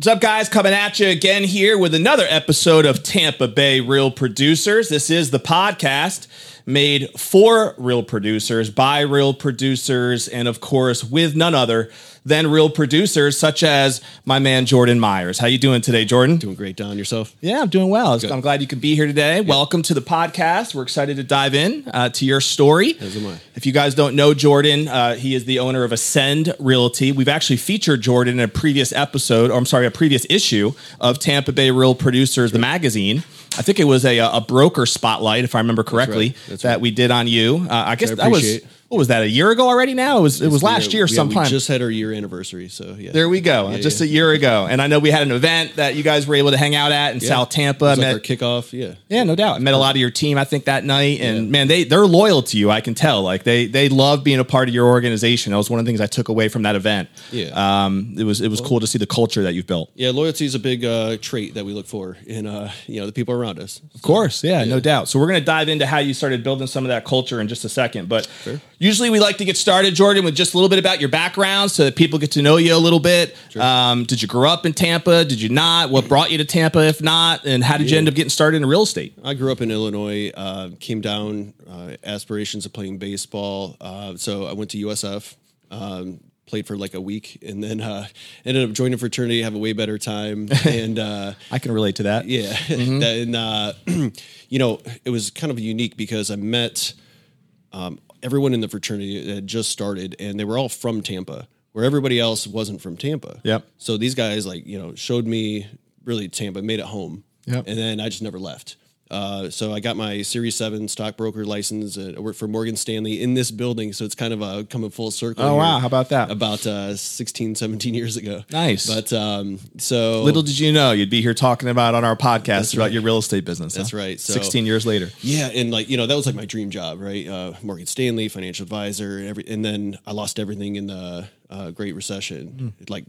What's up, guys? Coming at you again here with another episode of Tampa Bay Real Producers. This is the podcast made for real producers, by real producers, and of course, with none other than real producers such as my man Jordan Myers. How you doing today, Jordan? Doing great, Don. Yourself? Yeah, I'm doing well. I'm glad you could be here today. Welcome to the podcast. We're excited to dive in uh, to your story. As am I. If you guys don't know Jordan, uh, he is the owner of Ascend Realty. We've actually featured Jordan in a previous episode, or I'm sorry, a previous issue of Tampa Bay Real Producers, the magazine. I think it was a, a broker spotlight, if I remember correctly, right. That's that right. we did on you. Uh, I guess I that was. What was that a year ago already? Now it was it was last Yeah, year yeah, sometime. We just had our year anniversary, so yeah. There we go. Yeah, just yeah. a year ago. And I know we had an event that you guys were able to hang out at in Yeah. South Tampa. It was like Met- our kickoff. Yeah. yeah, no doubt. I met a lot of your team, I think, that night. And Yeah. man, they they're loyal to you. I can tell. Like they they love being a part of your organization. That was one of the things I took away from that event. Yeah. Um, it was it was cool to see the culture that you've built. Yeah, loyalty is a big uh, trait that we look for in uh, you know the people around us. Of course, yeah, no doubt. So we're going to dive into how you started building some of that culture in just a second. But usually we like to get started, Jordan, with just a little bit about your background so that people get to know you a little bit. Um, did you grow up in Tampa? Did you not? What brought you to Tampa, if not? And how did you end up getting started in real estate? I grew up in Illinois. Uh, came down uh, aspirations of playing baseball. Uh, so I went to USF. Um, played for like a week, and then uh, ended up joining a fraternity. Have a way better time, and uh, I can relate to that. Yeah, and uh, you know, it was kind of unique because I met um, everyone in the fraternity had just started, and they were all from Tampa, where everybody else wasn't from Tampa. Yep. So these guys, like, you know, showed me really Tampa, made it home. Yep. And then I just never left. Uh, so I got my Series Seven stockbroker license. Uh, I worked for Morgan Stanley in this building, so it's kind of uh, coming full circle. Oh, wow. How about that? About uh, 16, 17 years ago. Nice. But um, so Little did you know you'd be here talking about on our podcast about your real estate business. That's huh? right. So- 16 years later. Yeah, and like you know, that was like my dream job, right? Uh, Morgan Stanley, financial advisor, and every, and then I lost everything in the uh, Great Recession, like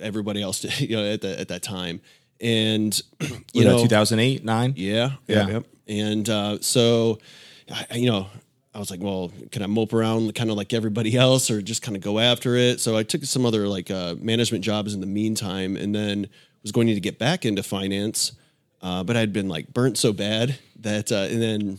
everybody else, did, you know, at that at that time, and you know, know, 2008, 9? yeah, Yeah. yeah, yep. and uh, so, I, I- you know. I was like, well, can I mope around kind of like everybody else or just kind of go after it? So I took some other like uh, management jobs in the meantime and then was going to get back into finance. Uh, but I'd been like burnt so bad that, uh, and then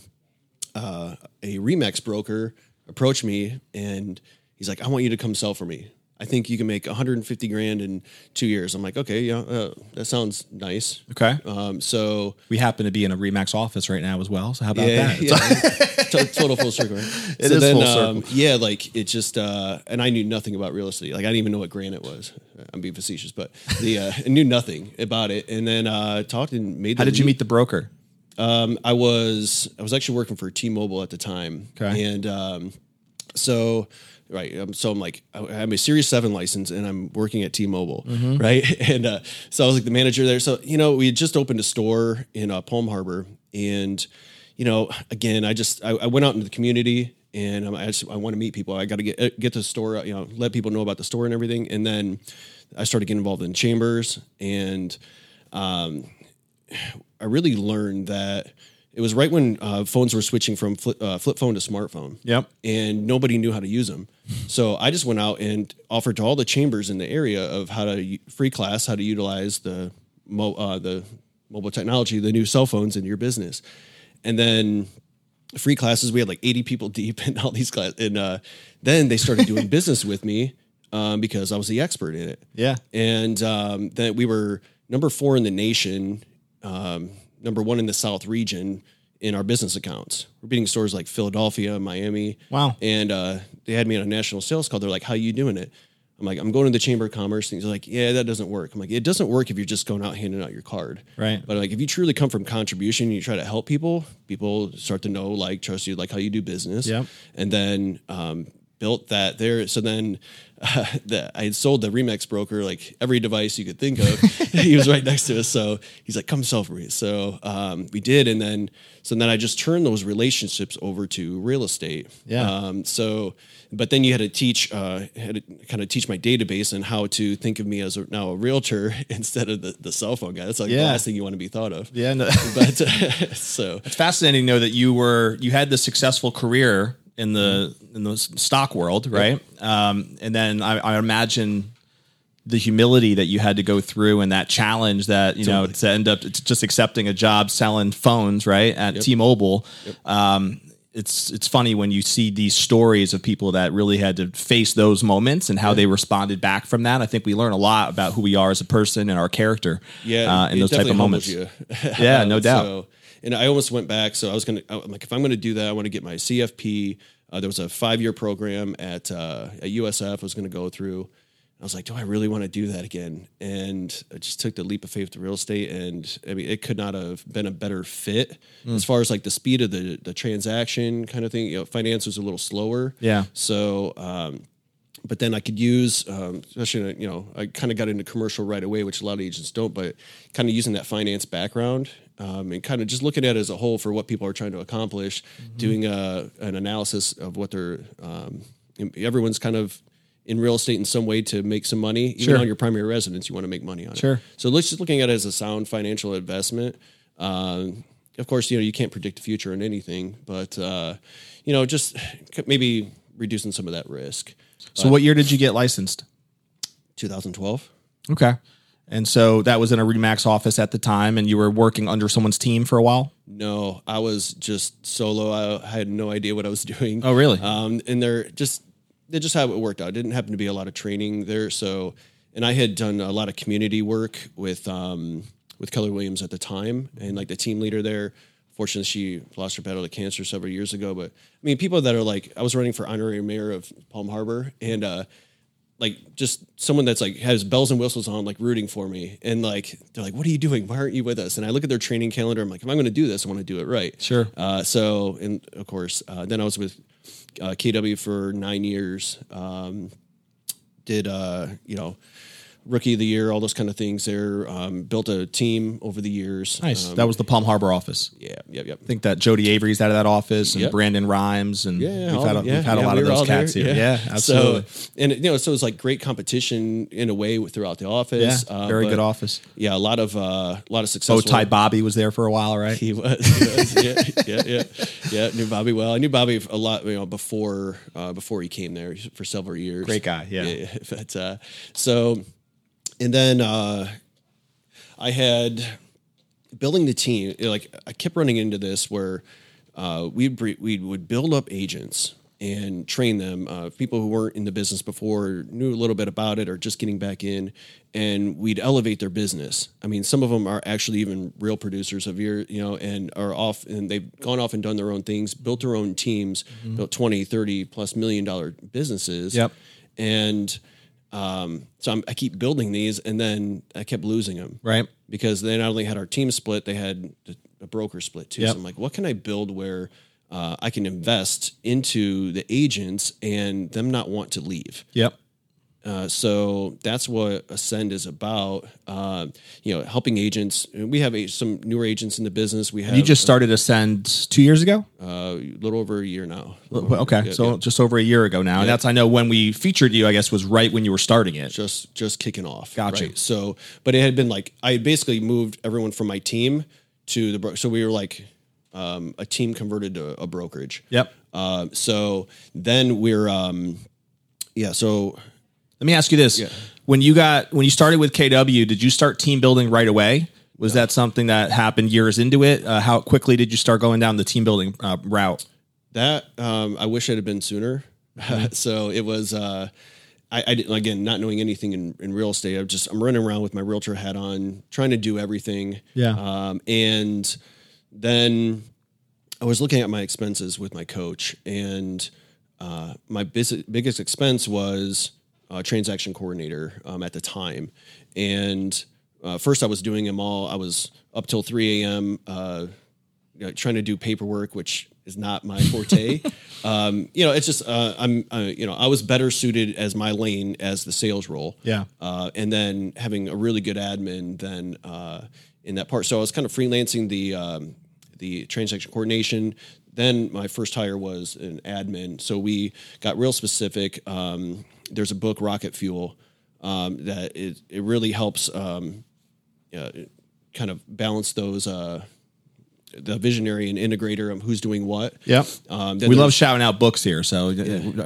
uh, a Remax broker approached me and he's like, I want you to come sell for me. I think you can make 150 grand in two years. I'm like, okay, yeah, uh, that sounds nice. Okay. Um, so We happen to be in a Remax office right now as well. So how about yeah, that? yeah. Total full circle. Right? It is full circle. yeah, like it just, uh, and I knew nothing about real estate. Like I didn't even know what granite was. I'm being facetious, but the uh, I knew nothing about it. And then uh, talked and made. How did you meet the broker? Um, I was I was actually working for T-Mobile at the time, Okay. and um, so right, um, so I'm like I have a Series Seven license, and I'm working at T-Mobile, Mm-hmm. right? And uh, so I was like the manager there. So you know, we had just opened a store in uh, Palm Harbor, and you know, again, I just I, I went out into the community. And um, I just I want to meet people. I got to get uh, get the store, you know, let people know about the store and everything. And then I started getting involved in chambers, and I really learned that it was right when uh, phones were switching from flip, uh, flip phone to smartphone. Yep. And nobody knew how to use them. So I just went out and offered to all the chambers in the area of how to u- free class, how to utilize the mo- uh, the mobile technology, the new cell phones in your business. And then free classes, we had like 80 people deep in all these classes. And uh, then they started doing business with me um, because I was the expert in it Yeah. and um, then we were number four in the nation, um, number one in the South region in our business accounts. We're beating stores like Philadelphia, Miami. Wow. And uh, they had me on a national sales call. They're like, "How are you doing it?" I'm like, "I'm going to the Chamber of Commerce." And he's like, "Yeah, that doesn't work." I'm like, "It doesn't work if you're just going out handing out your card." Right. But like, if you truly come from contribution, and you try to help people. People start to know, like, trust you, like how you do business. Yep. And then um, built that there. So then uh, the, I had sold the Remax broker like every device you could think of. he was right next to us. So he's like, come sell for me. So um, we did. And then, so then I just turned those relationships over to real estate. Yeah. Um, so, but then you had to teach, uh, had to kind of teach my database and how to think of me as a, now a realtor instead of the, the cell phone guy. That's like Yeah. the last thing you want to be thought of. Yeah. No. But uh, so It's fascinating to know that you were you had this successful career in the in the stock world, right? Um, and then I, I imagine the humility that you had to go through and that challenge that you know to end up just accepting a job selling phones right at T-Mobile. Um, it's it's funny when you see these stories of people that really had to face those moments and how they responded back from that. I think we learn a lot about who we are as a person and our character. Yeah, uh, in those type of moments. Yeah, no doubt. So, and I almost went back. So I was gonna. I'm like, if I'm gonna do that, I want to get my CFP. Uh, there was a five year program at uh, at USF. I was gonna go through. I was like, do I really want to do that again? And I just took the leap of faith to real estate, and I mean, it could not have been a better fit Hmm. as far as like the speed of the the transaction kind of thing. You know, finance was a little slower. Yeah. So. Um, but then I could use, um, especially you know, I kind of got into commercial right away, which a lot of agents don't. But kind of using that finance background um, and kind of just looking at it as a whole for what people are trying to accomplish, doing a, an analysis of what they're. Um, everyone's kind of in real estate in some way to make some money, even Sure. on your primary residence, you want to make money on it. Sure. So let's just looking at it as a sound financial investment. Um, of course, you know you can't predict the future in anything, but uh, you know just maybe reducing some of that risk. So, what year did you get licensed? 2012. Okay. And so that was in a Remax office at the time, and you were working under someone's team for a while. No, I was just solo. I had no idea what I was doing. Oh, really? Um, and they're just they just how it worked out. It didn't happen to be a lot of training there. So, and I had done a lot of community work with um, with Keller Williams at the time, and like the team leader there. Fortunately, she lost her battle to cancer several years ago. But I mean, people that are like, I was running for honorary mayor of Palm Harbor, and uh, like just someone that's like has bells and whistles on, like rooting for me, and like they're like, "What are you doing? Why aren't you with us?" And I look at their training calendar. I'm like, "If I'm going to do this, I want to do it right." Sure. Uh, so, and of course, uh, then I was with uh, KW for nine years. Um, did uh, you know rookie of the year, all those kind of things. There um, built a team over the years. Nice. Um, that was the Palm Harbor office. yeah, yep, yep. I think that Jody Avery's out of that office, and Yep. Brandon Rhymes, and Yeah, we've all- had a, yeah, we've had a lot we of those all there, cats here. Yeah, absolutely. So, and you know, so it was like great competition in a way throughout the yeah, office. uh, very but good office. Yeah, a lot of uh, a lot of Oh, successful. Ty Bobby was there for a while, right? He was, he was yeah, yeah, yeah, yeah. Knew Bobby well. I knew Bobby a lot, you know, before uh, before he came there for several years. Great guy, yeah. yeah. But uh, so, and then uh, I had building the team. Like I kept running into this where uh, we we would build up agents and train them, uh, people who weren't in the business before, knew a little bit about it, or just getting back in, and we'd elevate their business. I mean, some of them are actually even real producers of your, you know, and are off and they've gone off and done their own things, built their own teams, built 20, 30 plus million dollar businesses. Yep. And um, so I'm, I keep building these, and then I kept losing them Right. because they not only had our team split, they had a broker split too. Yep. So I'm like, what can I build where uh, I can invest into the agents and them not want to leave? Yep. Uh, so that's what Ascend is about. Um, you know, helping agents. We have a, some newer agents in the business. We have You just started Ascend two years ago. uh, a little over a year now. Okay, Yeah, so yeah. just over a year ago now, and that's I know when we featured you. I guess was right when you were starting it. just just kicking off. Gotcha. Right? So, but it had been like I had basically moved everyone from my team to the bro- so we were like um, a team converted to a brokerage. Yep. Um, so then we're um, yeah. So Let me ask you this: when you got when you started with KW, did you start team building right away? Was that something that happened years into it? Uh, how quickly did you start going down the team building uh, route? that um, I wish it had been sooner. so it was. Uh, I, I didn't again not knowing anything in, in real estate. I'm just I'm running around with my realtor hat on, trying to do everything. Yeah. Um, and then I was looking at my expenses with my coach, and uh, my biggest expense was uh, transaction coordinator um, at the time. And uh, first, I was doing them all. I was up till 3 a.m. Uh, you know, trying to do paperwork, which is not my forte. um, you know, it's just uh, I'm uh, you know I was better suited as my lane as the sales role. Yeah. uh, and then having a really good admin then uh, in that part. So I was kind of freelancing the um, the transaction coordination. Then my first hire was an admin. So we got real specific. Um, there's a book, Rocket Fuel, um, that it, it really helps um, uh, kind of balance those. Uh, the visionary and integrator of who's doing what. Yep. Um, we love shouting out books here. So, I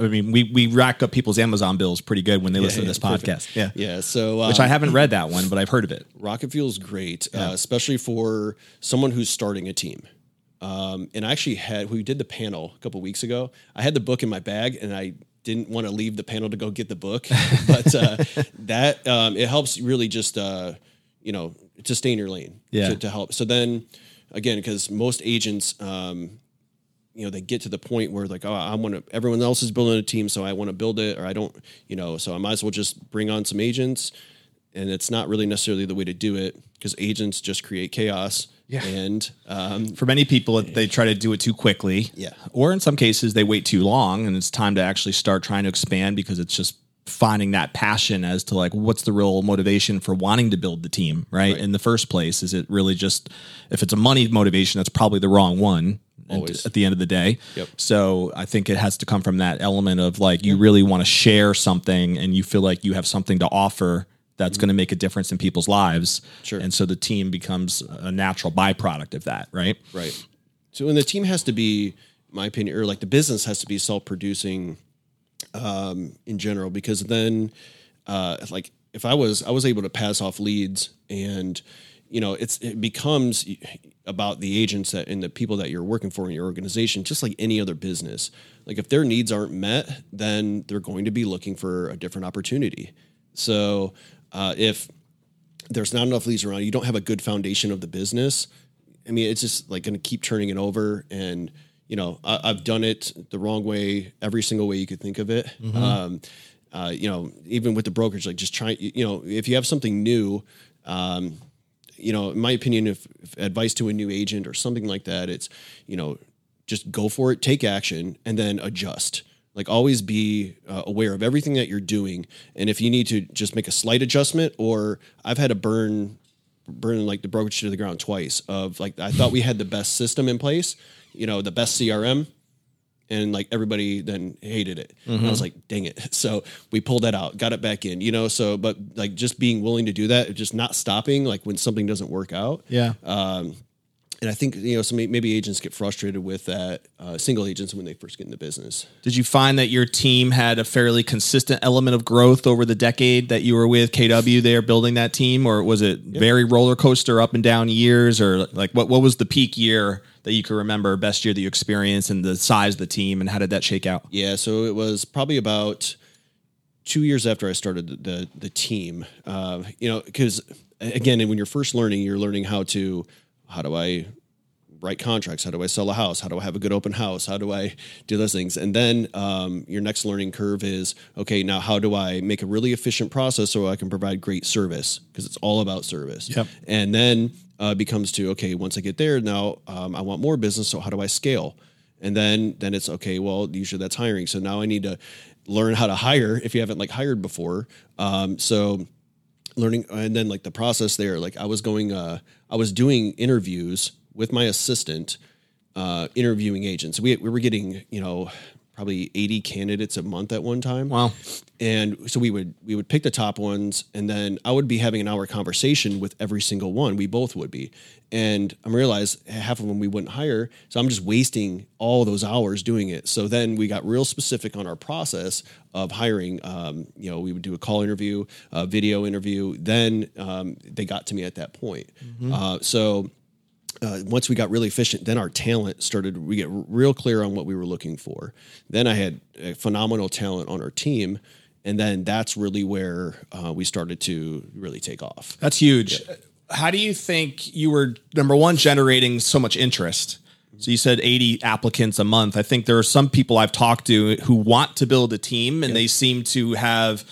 mean, we, we rack up people's Amazon bills pretty good when they listen to yeah, this perfect. podcast. Yeah. Yeah. So uh, Which I haven't read that one, but I've heard of it. Rocket Fuel is great, uh, especially for someone who's starting a team. Um, and I actually had we did the panel a couple weeks ago. I had the book in my bag, and I didn't want to leave the panel to go get the book, but uh, that um, it helps really just uh, you know to stay in your lane Yeah. to, to help. So then again, because most agents. Um, you know they get to the point where like oh I want to everyone else is building a team so I want to build it or I don't you know so I might as well just bring on some agents and it's not really necessarily the way to do it because agents just create chaos Yeah. and um, For many people, they try to do it too quickly. Yeah. Or in some cases, they wait too long and it's time to actually start trying to expand because it's just finding that passion as to like what's the real motivation for wanting to build the team, right? In the first place, is it really just if it's a money motivation, that's probably the wrong one. Always. At the end of the day. Yep. So I think it has to come from that element of like you really want to share something and you feel like you have something to offer that's going to make a difference in people's lives. Mm-hmm. Sure. And so the team becomes a natural byproduct of that, right? right so and the team has to be my opinion or like the business has to be self-producing um, in general because then uh, like if I was I was able to pass off leads and you know it's it becomes about the agents that and the people that you're working for in your organization just like any other business like if their needs aren't met then they're going to be looking for a different opportunity so uh, if there's not enough leads around you don't have a good foundation of the business I mean, it's just like going to keep turning it over. And, you know, I, I've done it the wrong way, every single way you could think of it. Um, uh, you know, even with the brokerage, like just try, you know, if you have something new, um, you know, in my opinion, if, if advice to a new agent or something like that, it's, you know, just go for it, take action, and then adjust. Like always be uh, aware of everything that you're doing, and if you need to just make a slight adjustment, or I've had to burn burn like the brokerage to the ground twice of like I thought we had the best system in place, you know, the best CRM and like everybody then hated it. And I was like, dang it. So we pulled that out, got it back in, you know, so but like just being willing to do that, just not stopping like when something doesn't work out. Yeah. And I think, you know, some maybe agents get frustrated with that uh, single agents when they first get into business. Did you find that your team had a fairly consistent element of growth over the decade that you were with KW there building that team, or was it very roller coaster up and down years, or like what what was the peak year that you could remember, best year that you experienced, and the size of the team, and how did that shake out? Yeah, so it was probably about two years after I started the the, the team. Uh, you know, because again, when you're first learning, you're learning how to how do I write contracts? How do I sell a house? How do I have a good open house? How do I do those things? And then um, your next learning curve is okay. Now, how do I make a really efficient process so I can provide great service? Because it's all about service. Yep. And then uh, becomes to okay. Once I get there, now um, I want more business. So how do I scale? and then then it's okay well usually that's hiring so now i need to learn how to hire if you haven't like hired before um, so learning and then like the process there like i was going uh i was doing interviews with my assistant uh interviewing agents. We, we were getting you know probably 80 candidates a month at one time. Wow. and so we would we would pick the top ones and then i would be having an hour conversation with every single one. We both would be. And I'm realized half of them we wouldn't hire so i'm just wasting all those hours doing it. So then we got real specific on our process of hiring um, you know we would do a call interview a video interview. Then um, they got to me at that point. Uh, so uh, once we got really efficient, then our talent started. We get real clear on what we were looking for. Then I had a phenomenal talent on our team, and then that's really where uh, we started to really take off. That's huge. How do you think you were number one generating so much interest? So you said 80 applicants a month. I think there are some people I've talked to who want to build a team and they seem to have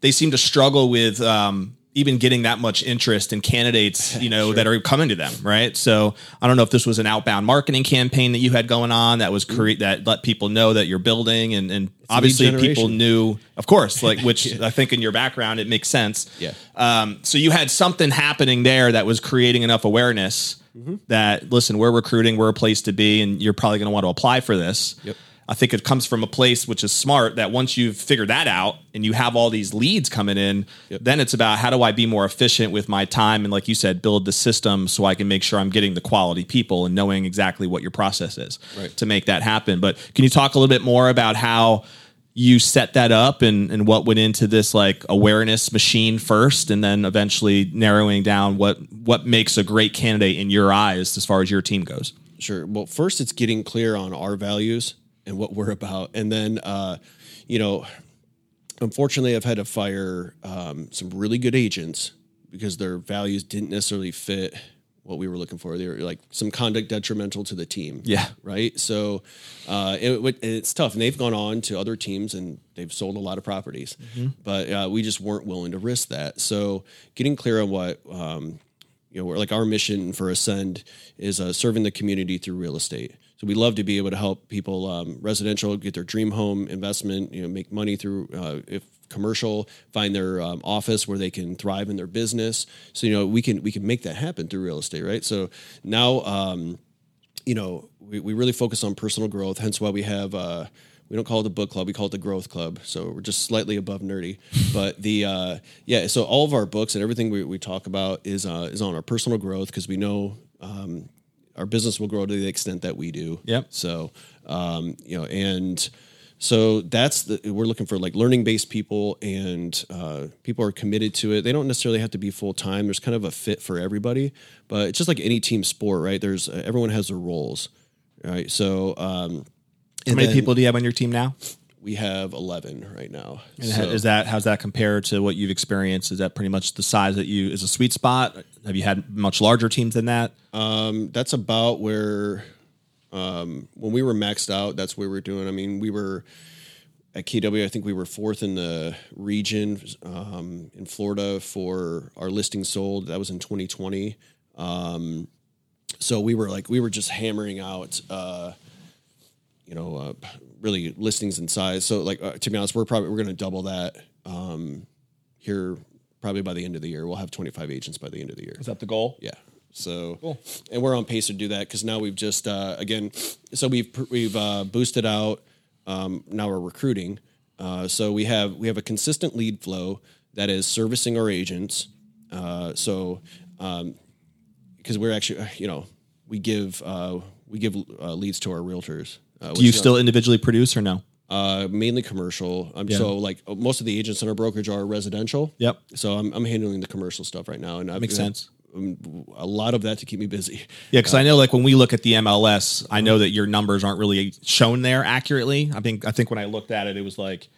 they seem to struggle with um, even getting that much interest in candidates, you know, that are coming to them, right? So I don't know if this was an outbound marketing campaign that you had going on that was create that let people know that you're building and, and obviously people knew, of course, like which I think in your background it makes sense. Yeah. Um, so you had something happening there that was creating enough awareness Mm-hmm. that listen, we're recruiting, we're a place to be, and you're probably going to want to apply for this. Yep. I think it comes from a place which is smart that once you've figured that out and you have all these leads coming in, then it's about how do I be more efficient with my time and like you said, build the system so I can make sure I'm getting the quality people and knowing exactly what your process is Right. to make that happen. But can you talk a little bit more about how you set that up and, and what went into this like awareness machine first and then eventually narrowing down what what makes a great candidate in your eyes as far as your team goes? Sure. Well, first it's getting clear on our values and what we're about, and then uh, you know, unfortunately, I've had to fire um, some really good agents because their values didn't necessarily fit what we were looking for. They were like some conduct detrimental to the team. Yeah. Right. So uh, it, it- it's tough, and they've gone on to other teams and they've sold a lot of properties, but uh, we just weren't willing to risk that. So getting clear on what. Um, you know, we're, like our mission for Ascend is uh, serving the community through real estate. So we love to be able to help people um, residential get their dream home investment, you know, make money through uh, if commercial, find their um, office where they can thrive in their business. So you know, we can we can make that happen through real estate, right? So now, um, you know, we, we really focus on personal growth. Hence why we have. Uh, we don't call it the book club; we call it the growth club. So we're just slightly above nerdy, but the uh, yeah. So all of our books and everything we, we talk about is uh, is on our personal growth because we know um, our business will grow to the extent that we do. Yep. So um, you know, and so that's the we're looking for like learning based people and uh, people are committed to it. They don't necessarily have to be full time. There's kind of a fit for everybody, but it's just like any team sport, right? There's uh, everyone has their roles, right? So um, How many people do you have on your team now? We have 11 right now. And So- is that how's that compare to what you've experienced? Is that pretty much the size that you is a sweet spot? Have you had much larger teams than that? Um, that's about where um, when we were maxed out, that's where we were doing. I mean, we were at KW. I think we were fourth in the region um, in Florida for our listing sold. That was in 2020. Um, so we were like we were just hammering out. Uh, you know, uh, really listings in size. So, like uh, to be honest, we're probably we're going to double that um, here probably by the end of the year. We'll have 25 agents by the end of the year. Is that the goal? Yeah. So, cool. and we're on pace to do that because now we've just uh, again, so we've we've uh, boosted out. Um, now we're recruiting. Uh, so we have we have a consistent lead flow that is servicing our agents. Uh, so, because we're actually uh, you know we give uh, we give uh, leads to our realtors. Uh, Do you still individually produce or no? uh, mainly commercial. Um, So like uh, most of the agents in our brokerage are residential. Yep. So I'm, I'm handling the commercial stuff right now, and I've Makes sense. um, a lot of that to keep me busy. Yeah, because I know like when we look at the MLS, I know that your numbers aren't really shown there accurately. I think I think when I looked at it, it was like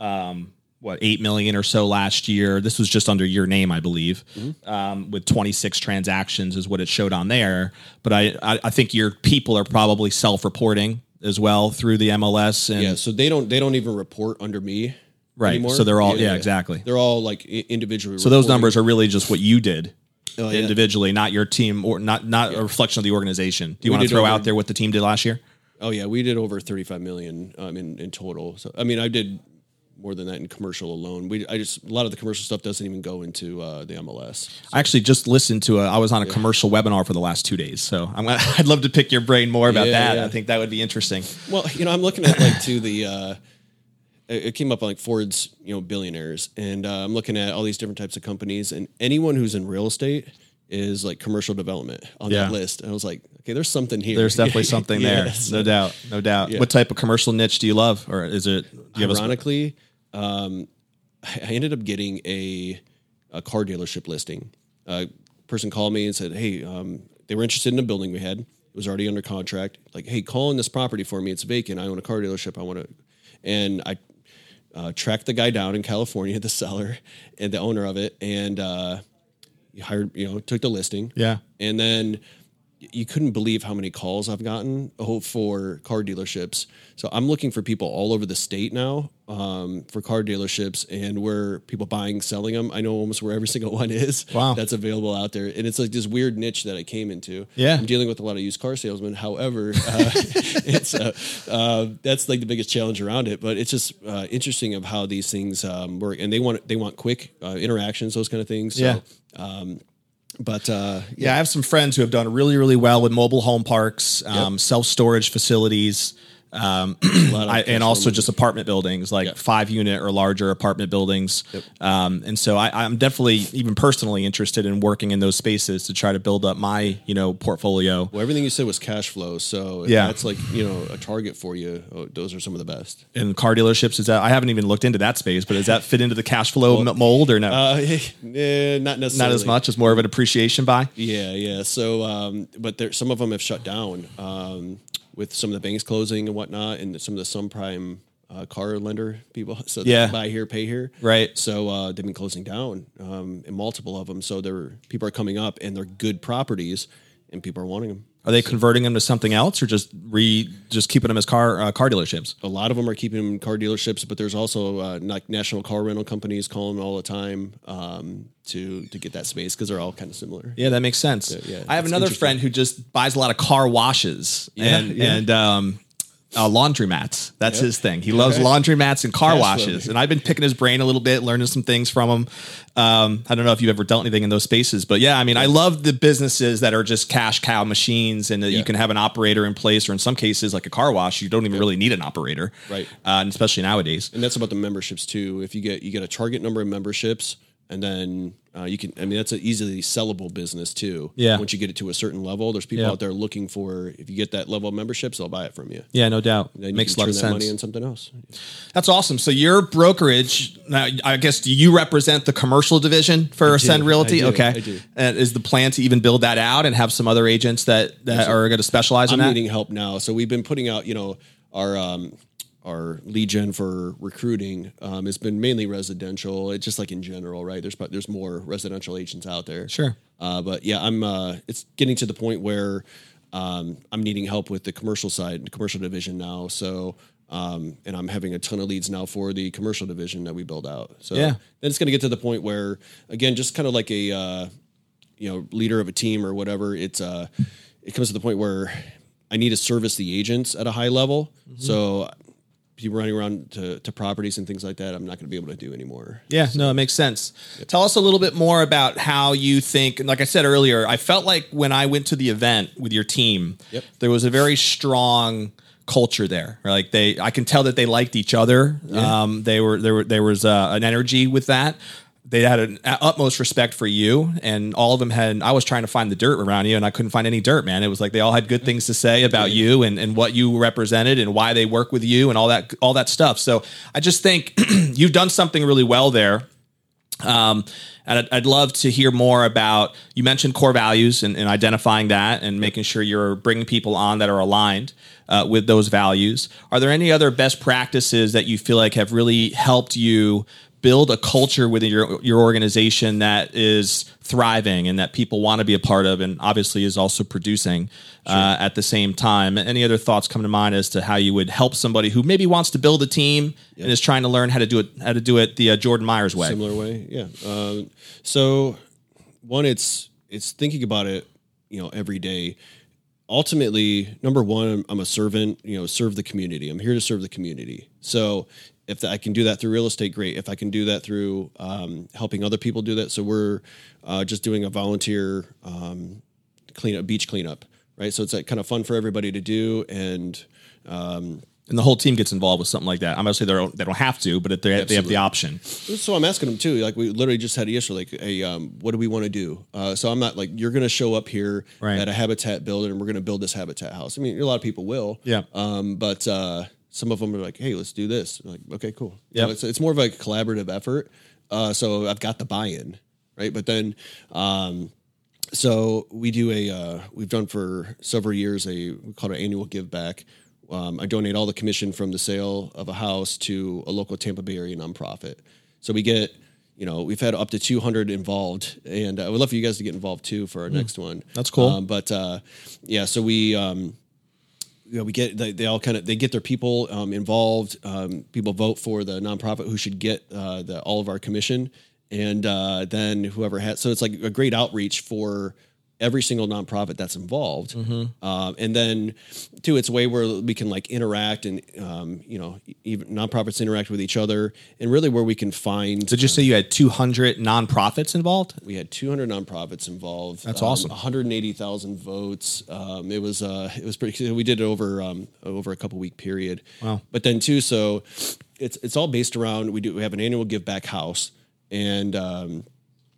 um what eight million or so last year. This was just under your name, I believe, um, with 26 transactions is what it showed on there. But I, I I think your people are probably self-reporting as well through the MLS and Yeah, so they don't they don't even report under me. Right, Anymore. so they're all- yeah, exactly. They're all like individually. so those numbers are really just what you did. Oh, yeah. Individually, not your team, or not not a reflection of the organization. Do you We want to throw over- out there what the team did last year? Oh yeah, we did over 35 million um, in in total. So I mean, I did more than that in commercial alone. We I just a lot of the commercial stuff doesn't even go into uh, the MLS. I actually just listened to a. I was on a commercial webinar for the last two days, so I'm. gonna- I'd love to pick your brain more about Yeah, that. yeah. I think that would be interesting. Well, you know, I'm looking at like to the. Uh, it came up on like Forbes, you know, billionaires, and uh, I'm looking at all these different types of companies, and anyone who's in real estate is like commercial development on Yeah. that list. And I was like, okay, there's something here. There's definitely something there, so- no doubt, no doubt. Yeah. What type of commercial niche do you love, or is it? Do you Ironically, um, I ended up getting a, a car dealership listing. A person called me and said, "Hey, um, they were interested in a building we had. It was already under contract. Like, hey, call in this property for me. It's vacant. I own a car dealership. I want to." And I uh, tracked the guy down in California, the seller and the owner of it, and uh, he hired, you know, took the listing. Yeah. And then you couldn't believe how many calls I've gotten oh, for car dealerships. So I'm looking for people all over the state now um, for car dealerships and where people buying, selling them. I know almost where every single one is. Wow. That's available out there. And it's like this weird niche that I came into. Yeah. I'm dealing with a lot of used car salesmen. However, uh, it's uh, uh, that's like the biggest challenge around it. But it's just uh, interesting of how these things um, work. And they want they want quick uh, interactions, those kind of things. So, Yeah. Um, but uh, Yeah, I have some friends who have done really, really well with mobile home parks, um, self storage facilities. Um, I, and also just apartment buildings, like Yeah. five unit or larger apartment buildings. Um, and so I, I'm definitely even personally interested in working in those spaces to try to build up my you know portfolio. Well, everything you said was cash flow, so Yeah. that's like you know a target for you. Oh, those are some of the best. And car dealerships is that I haven't even looked into that space, but does that fit into the cash flow m- mold or no? Uh, eh, not necessarily. Not as much. It's more of an appreciation buy. Yeah, yeah. So, um, but there, some of them have shut down um, with some of the banks closing and whatnot, and some of the subprime uh, car lender people. So Yeah. buy here, pay here. Right. So uh, they've been closing down, um, and multiple of them. So there, people are coming up, and they're good properties, and people are wanting them. Are they converting them to something else, or just re just keeping them as car uh, car dealerships? A lot of them are keeping them in car dealerships, but there's also uh, like national car rental companies calling all the time um, to to get that space because they're all kind of similar. Yeah, that makes sense. yeah, I have another friend who just buys a lot of car washes and yeah. and um, uh, laundromats. That's his thing. He loves laundromats and car Cash washes. And I've been picking his brain a little bit, learning some things from him. Um, I don't know if you've ever dealt anything in those spaces, but yeah, I mean, I love the businesses that are just cash cow machines, and that you can have an operator in place, or in some cases, like a car wash, you don't even really need an operator, Right. Uh, and especially nowadays. and that's about the memberships too. If you get you get a target number of memberships, and then uh, you can. I mean, that's an easily sellable business too. Yeah. Once you get it to a certain level, there's people Yeah. out there looking for. If you get that level of memberships, they'll buy it from you. Yeah, no doubt. Then Makes a lot of sense. money in something else. That's awesome. So your brokerage, now, I guess, do you represent the commercial division for Ascend Realty? I do, okay. I do. And is the plan to even build that out and have some other agents that, that are going to specialize in I'm that? needing help now, so we've been putting out. You know, our um, our lead gen for recruiting um, has been mainly residential. It's just like in general, right? There's there's more residential agents out there. Sure. Uh, but yeah, I'm. Uh, it's getting to the point where um, I'm needing help with the commercial side, the commercial division now. So. Um, and I'm having a ton of leads now for the commercial division that we build out. So Yeah. then it's going to get to the point where, again, just kind of like a, uh, you know, leader of a team or whatever. It's uh, it comes to the point where I need to service the agents at a high level. Mm-hmm. So people running around to, to properties and things like that, I'm not going to be able to do anymore. Yeah, no, it makes sense. Tell us a little bit more about how you think. And like I said earlier, I felt like when I went to the event with your team, Yep. there was a very strong culture there. Like they, I can tell that they liked each other. Um, they were there. Were, there was uh, an energy with that. They had an utmost respect for you, and all of them had. I was trying to find the dirt around you, and I couldn't find any dirt. Man, it was like they all had good things to say about you and, and what you represented and why they work with you and all that all that stuff. So I just think you've done something really well there. Um, and I'd, I'd love to hear more about. You mentioned core values and, and identifying that, and making sure you're bringing people on that are aligned uh, with those values. Are there any other best practices that you feel like have really helped you build a culture within your your organization that is thriving and that people want to be a part of, and obviously is also producing uh, at the same time? Any other thoughts come to mind as to how you would help somebody who maybe wants to build a team and is trying to learn how to do it how to do it the uh, Jordan Myers way? Similar way, yeah. Um, so one, it's it's thinking about it, you know, every day. Ultimately, number one, I'm a servant. You know, serve the community. I'm here to serve the community. So if I can do that through real estate, great. If I can do that through um, helping other people do that, so we're uh, just doing a volunteer um, cleanup, beach cleanup, right? So it's like kind of fun for everybody to do, and um, and the whole team gets involved with something like that. I'm gonna say they don't they don't have to, but if they they have the option. So I'm asking them too. Like we literally just had a issue. Like, hey, um, what do we want to do? Uh, so I'm not like you're going to show up here Right. at a habitat builder and we're going to build this habitat house. I mean, a lot of people will. Yeah. Um, but uh, some of them are like, hey, let's do this. I'm like, okay, cool. Yeah, So it's it's more of a collaborative effort. Uh, so I've got the buy-in, right? But then, um, so we do a uh, we've done for several years a we call it an annual give back. Um, I donate all the commission from the sale of a house to a local Tampa Bay area nonprofit. So we get, you know, we've had up to 200 involved, and I would love for you guys to get involved too for our next one. That's cool. Um, but uh, yeah, so we. Um, you know, we get they, they all kind of they get their people um, involved. Um, people vote for the nonprofit who should get uh, the all of our commission, and uh, then whoever has. So it's like a great outreach for every single nonprofit that's involved. Mm-hmm. Um, and then, two, it's a way where we can like interact and, um, you know, even nonprofits interact with each other and really where we can find. Did you say you had 200 nonprofits involved? We had 200 nonprofits involved. That's um, awesome. 180,000 votes. Um, it was uh, it was pretty. We did it over um, over a couple week period. Wow. But then too, so it's it's all based around. We do we have an annual give back house, and um,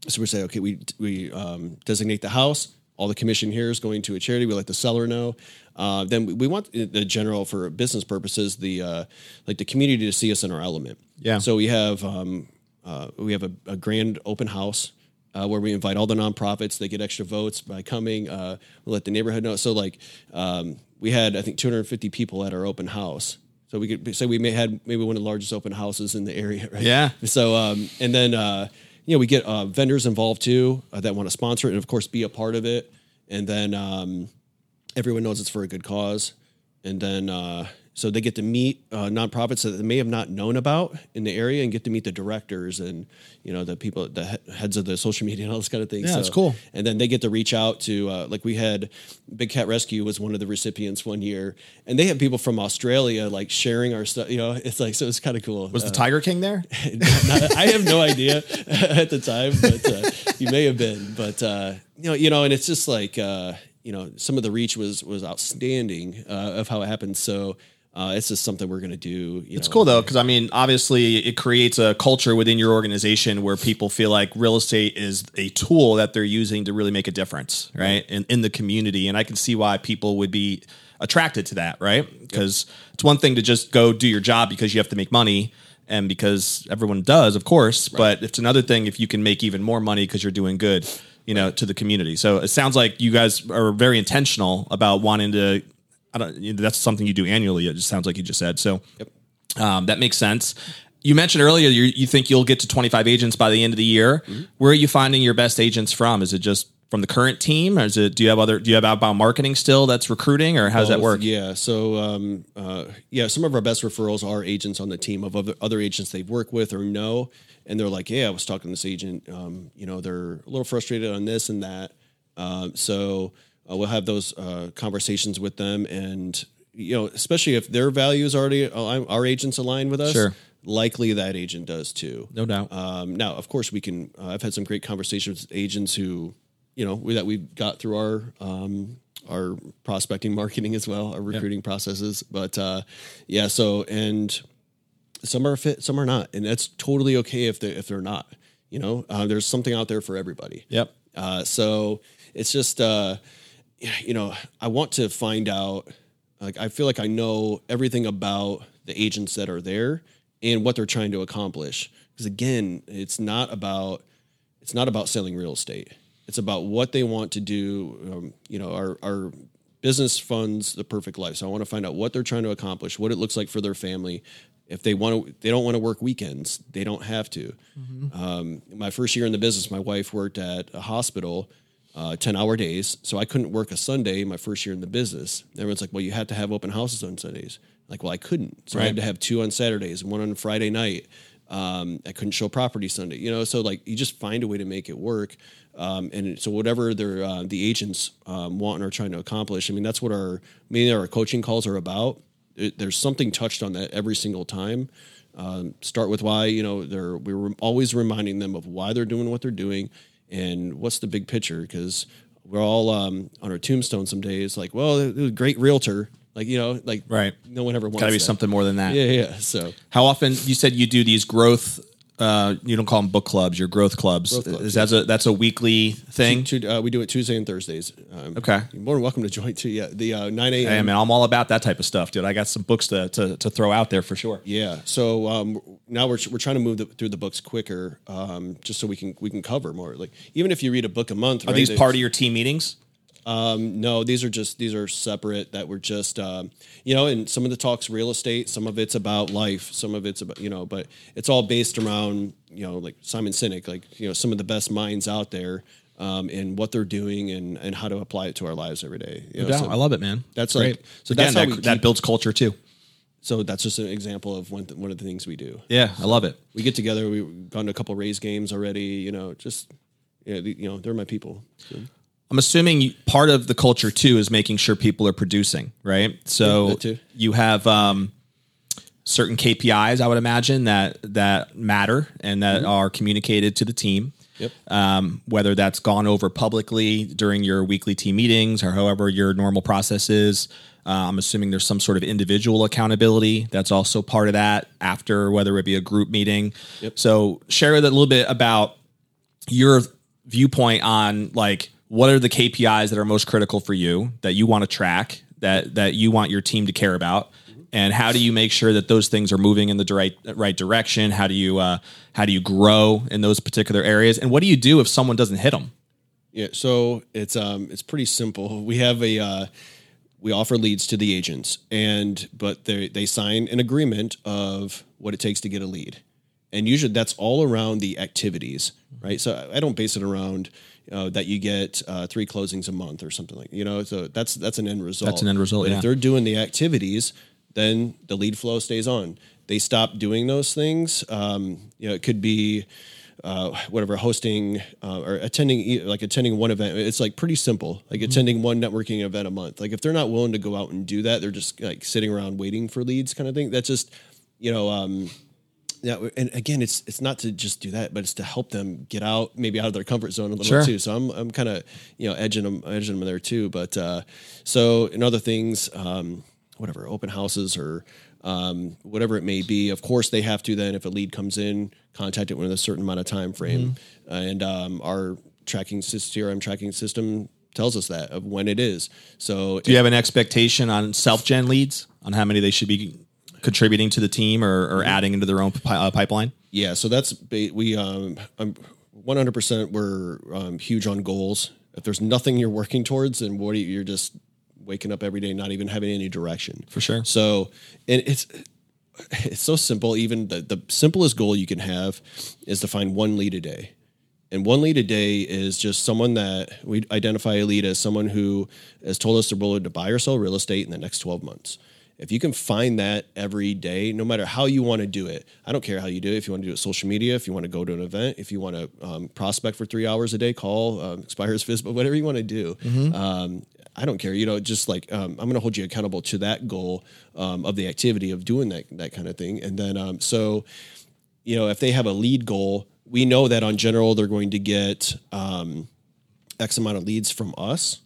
so we say okay, we we um, designate the house. All the commission here is going to a charity. We let the seller know. Uh, then we, we want the general for business purposes, the uh, like the community to see us in our element. Yeah. So we have um, uh, we have a, a grand open house uh, where we invite all the nonprofits. They get extra votes by coming. Uh, we let the neighborhood know. So like um, we had I think 250 people at our open house. So we could say we may had maybe one of the largest open houses in the area. Right? Yeah. So um, and then uh, you know we get uh, vendors involved too uh, that want to sponsor it and of course be a part of it. And then um, everyone knows it's for a good cause. And then uh, so they get to meet uh, nonprofits that they may have not known about in the area and get to meet the directors and you know the people the heads of the social media and all this kind of thing. Yeah, that's cool. And then they get to reach out to uh, like we had Big Cat Rescue was one of the recipients one year, and they had people from Australia like sharing our stuff. You know, it's like so it's kind of cool. Was the Tiger King there? Not- I have no idea at the time, but uh, you may have been. But uh, you know, you know, and it's just like uh, you know, some of the reach was was outstanding uh, of how it happened. So uh, it's just something we're gonna do. You It's know. cool though, because I mean, obviously, it creates a culture within your organization where people feel like real estate is a tool that they're using to really make a difference, right? In, in the community. And I can see why people would be attracted to that, right? Because it's one thing to just go do your job because you have to make money and because everyone does, of course. But it's another thing if you can make even more money because you're doing good, you know, to the community. So it sounds like you guys are very intentional about wanting to. I don't. That's something you do annually. It just sounds like you just said. So um, that makes sense. You mentioned earlier you, you think you'll get to 25 agents by the end of the year. Where are you finding your best agents from? Is it just from the current team, or is it? Do you have other? Do you have outbound marketing still that's recruiting, or how does that Both, work? Yeah. So, um, uh, yeah, some of our best referrals are agents on the team of other, other agents they've worked with or know. And they're like, yeah, I was talking to this agent. Um, you know, they're a little frustrated on this and that. Um, so uh, we'll have those uh, conversations with them. And, you know, especially if their values already, align, our agents align with us, Sure. likely that agent does too. No doubt. Um, now, of course, we can. Uh, I've had some great conversations with agents who, you know, we, that we've got through our um, our prospecting marketing as well, our recruiting processes. But uh, yeah, so and some are fit, some are not, and that's totally okay if they if they're not. You know, uh, there's something out there for everybody. Yep. Uh, so it's just, uh, you know, I want to find out. Like, I feel like I know everything about the agents that are there and what they're trying to accomplish. Because again, it's not about it's not about selling real estate. It's about what they want to do. Um, you know, our our business funds the perfect life. So I want to find out what they're trying to accomplish, what it looks like for their family. If they want to, they don't want to work weekends. They don't have to. Um, my first year in the business, my wife worked at a hospital, uh, ten hour days, so I couldn't work a Sunday. My first year in the business, everyone's like, "Well, you had to have open houses on Sundays." Like, well, I couldn't, so I had to have two on Saturdays and one on Friday night. Um, I couldn't show property Sunday, you know. So like, you just find a way to make it work. Um, and so whatever their uh, the agents um, want and are trying to accomplish, I mean, that's what our mainly our coaching calls are about. It, there's something touched on that every single time. Um, start with why you know they're we we're always reminding them of why they're doing what they're doing and what's the big picture because we're all um, on our tombstone some days like well it was a great realtor like you know like Right. no one ever wants Got to be that. something more than that. yeah yeah so How often you said you do these growth? Uh, you don't call them book clubs. Your growth clubs. Growth clubs, Is that a, that's a weekly thing? Tu- uh, we do it Tuesday and Thursdays um, Okay. you're more than welcome to join too yeah the uh, 9 a.m Hey man, I'm all about that type of stuff, dude. I got some books to to, to throw out there for sure. Yeah. So um, now we're, we're trying to move the, through the books quicker, um, just so we can we can cover more. Like even if you read a book a month, Are these part of your team meetings? Um, no, these are just these are separate. That we're just um, you know, and some of the talks real estate, some of it's about life, some of it's about you know, but it's all based around you know like Simon Sinek, like you know some of the best minds out there. Um, and what they're doing and, and how to apply it to our lives every day. You know, so- I love it, man. That's Great. like- so Again, that's how that, we that builds culture too. so that's just an example of one, th- one of the things we do. Yeah, I love it. we get together. We've gone to a couple Rays games already. You know, just yeah, the, you know, they're my people. So, I'm assuming part of the culture too is making sure people are producing, right? So too. you have um, certain KPIs, I would imagine that that matter and that are communicated to the team. Yep. Um, whether that's gone over publicly during your weekly team meetings or however your normal process is. Uh, I'm assuming there's some sort of individual accountability that's also part of that after whether it be a group meeting. Yep. So share with a little bit about your viewpoint on like what are the KPIs that are most critical for you that you want to track that that you want your team to care about? And how do you make sure that those things are moving in the right right direction? How do you uh, how do you grow in those particular areas? And what do you do if someone doesn't hit them Yeah, so it's um it's pretty simple. We have a uh, we offer leads to the agents, and but they they sign an agreement of what it takes to get a lead, and usually that's all around the activities, right? So I- I don't base it around uh, that you get uh, three closings a month or something like you know. So that's that's an end result. That's an end result, But yeah. If they're doing the activities, then the lead flow stays on. They stop doing those things. Um, you know, it could be uh, whatever hosting uh, or attending like attending one event it's like pretty simple like attending one networking event a month like if they're not willing to go out and do that they're just like sitting around waiting for leads kind of thing that's just you know um yeah and again it's it's not to just do that but it's to help them get out maybe out of their comfort zone a little Sure. too so i'm i'm kind of you know edging them edging them there too but uh so in other things um whatever open houses or um, whatever it may be. Of course, they have to then, if a lead comes in, contact it within a certain amount of time frame. And um, our tracking system, CRM tracking system tells us that of when it is. So do you have an expectation on self gen leads on how many they should be contributing to the team or, or adding into their own pi- uh, pipeline Yeah, so that's ba- we um I'm 100% we're um, huge on goals. If there's nothing you're working towards, then what are you, you're just waking up every day not even having any direction. For sure. So, and it's it's so simple. Even the the simplest goal you can have is to find one lead a day. And one lead a day is just someone that we identify a lead as someone who has told us they're willing to buy or sell real estate in the next 12 months. If you can find that every day, no matter how you want to do it, I don't care how you do it. If you want to do it social media, if you want to go to an event, if you want to um, prospect for three hours a day, call, um, expires but whatever you want to do. Um, I don't care. You know, just like um, I'm going to hold you accountable to that goal um, of the activity of doing that that kind of thing. And then um, so you know, if they have a lead goal, we know that on general they're going to get um, X amount of leads from us,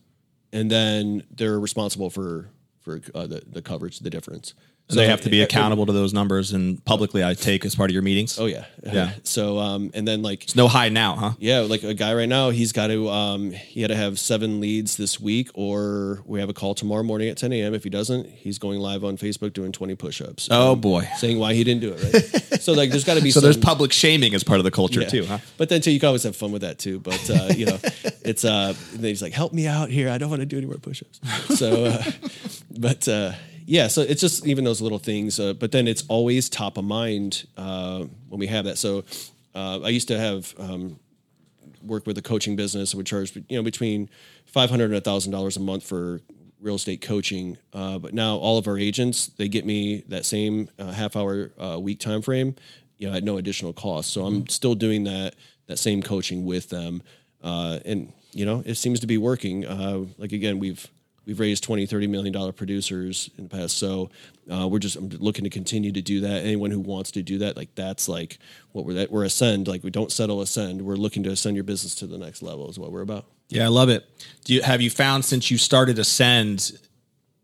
and then they're responsible for for uh, the the coverage, the difference. So they have to be accountable to those numbers and publicly I take as part of your meetings. Oh yeah, Yeah. So um, and then like it's No high now, huh? yeah, like a guy right now, he's got to um, he had to have seven leads this week, or we have a call tomorrow morning at 10 a.m. If he doesn't, he's going live on Facebook doing 20 push-ups. Oh boy. saying why he didn't do it. Right. so like, there's got to be So some, there's public shaming as part of the culture Yeah. too, huh? But then too, you can always have fun with that too. But uh, you know, it's uh, he's like, "Help me out here! I don't want to do any more push-ups." So, uh, but uh, yeah, so it's just even those little things. Uh, but then it's always top of mind uh, when we have that. So uh, I used to have um, work with a coaching business. That would charge you know between five hundred and thousand dollars a month for real estate coaching. Uh, but now all of our agents they get me that same uh, half hour uh, week time frame, you know, at no additional cost. So I'm still doing that that same coaching with them, uh, and you know it seems to be working. Uh, like again, we've we've raised 20 30 million dollar producers in the past so uh, we're just I'm looking to continue to do that anyone who wants to do that like that's like what we're that we're ascend like we don't settle ascend we're looking to ascend your business to the next level is what we're about Yeah, I love it. Do you have you found since you started Ascend,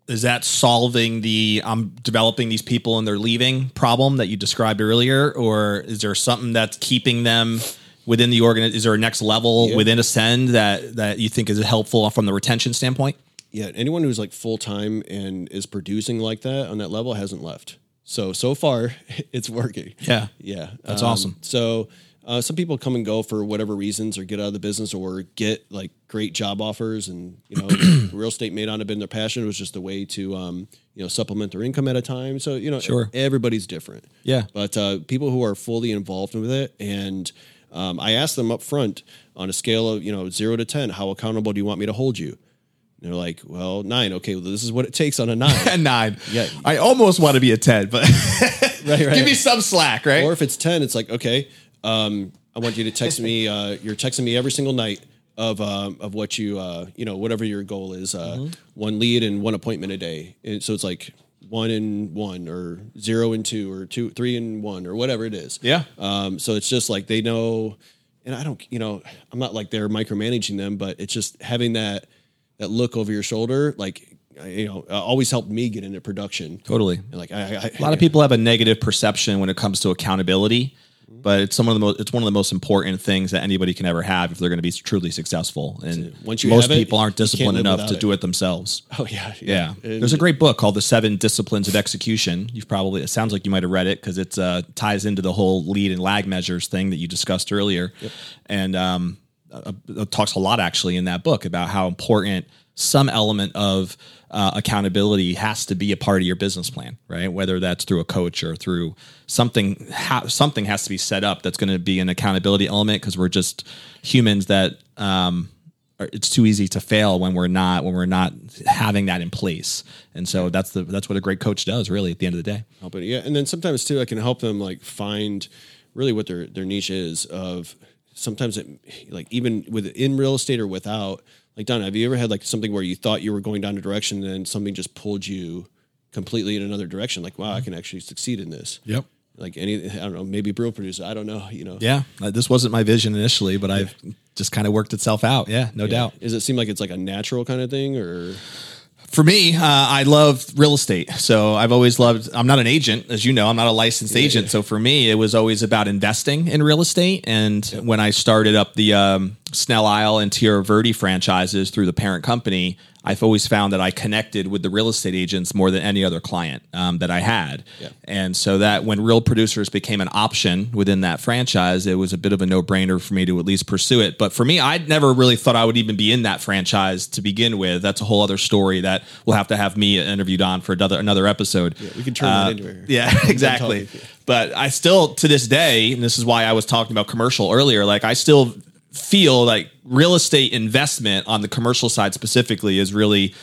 is that solving the I'm developing these people and they're leaving problem that you described earlier, or is there something that's keeping them within the organ? Is there a next level Yeah. within Ascend that that you think is helpful from the retention standpoint? Yeah anyone who's like full-time and is producing like that on that level hasn't left so so far it's working Yeah. yeah That's Um, awesome. so uh, some people come and go for whatever reasons or get out of the business or get like great job offers and you know real estate may not have been their passion it was just a way to um, you know supplement their income at a time so you know Sure. everybody's different Yeah. but uh, people who are fully involved with it and um, i asked them up front on a scale of you know zero to ten how accountable do you want me to hold you and they're like well nine okay well, this is what it takes on a nine A nine. Yeah. I almost want to be a ten, but right, right. give me some slack, right? Or if it's 10, it's like, okay, um, I want you to text me. Uh, you're texting me every single night. of um, of what you uh, you know whatever your goal is. Uh, Mm-hmm. One lead and one appointment a day. And so it's like one and one or zero and two or two three and one or whatever it is. Yeah. Um, so it's just like they know, and I don't, you know, I'm not like they're micromanaging them, but it's just having that that look over your shoulder, like you know, uh, always helped me get into production. Totally. And like I, I, A lot of people have a negative perception when it comes to accountability, but it's some of the most it's one of the most important things that anybody can ever have if they're going to be truly successful. And Once you most have it, people aren't disciplined enough to it. do it themselves. Oh yeah, Yeah. And- There's a great book called The Seven Disciplines of Execution. You've probably, it sounds like you might have read it because it uh, ties into the whole lead and lag measures thing that you discussed earlier. And um, uh, talks a lot actually in that book about how important some element of uh, accountability has to be a part of your business plan, right? Whether that's through a coach or through something, ha- something has to be set up that's going to be an accountability element because we're just humans that, um, are- it's too easy to fail when we're not when we're not having that in place and so that's the that's what a great coach does really at the end of the day help it. Yeah, and then sometimes too, I can help them like find really what their their niche is. Of sometimes it like even with in real estate or without. Like Don, have you ever had like something where you thought you were going down a direction and then something just pulled you completely in another direction? Like, wow, I can actually succeed in this. Yep. Like any, I don't know, maybe real producer. I don't know. You know. yeah uh, this wasn't my vision initially but i've just kind of worked itself out yeah no doubt Does it seem like it's like a natural kind of thing, or For me, uh, I love real estate. So I've always loved, I'm not an agent, as you know, I'm not a licensed agent. So for me, it was always about investing in real estate. And when I started up the um, Snell Isle and Tierra Verde franchises through the parent company, I've always found that I connected with the real estate agents more than any other client um, that I had. And so that when real producers became an option within that franchise, it was a bit of a no brainer for me to at least pursue it. But for me, I'd never really thought I would even be in that franchise to begin with. That's a whole other story that we'll have to have me interviewed on for another another episode. we can turn that into a- Yeah, exactly. But I still, to this day, and this is why I was talking about commercial earlier, like I still feel like real estate investment on the commercial side specifically is really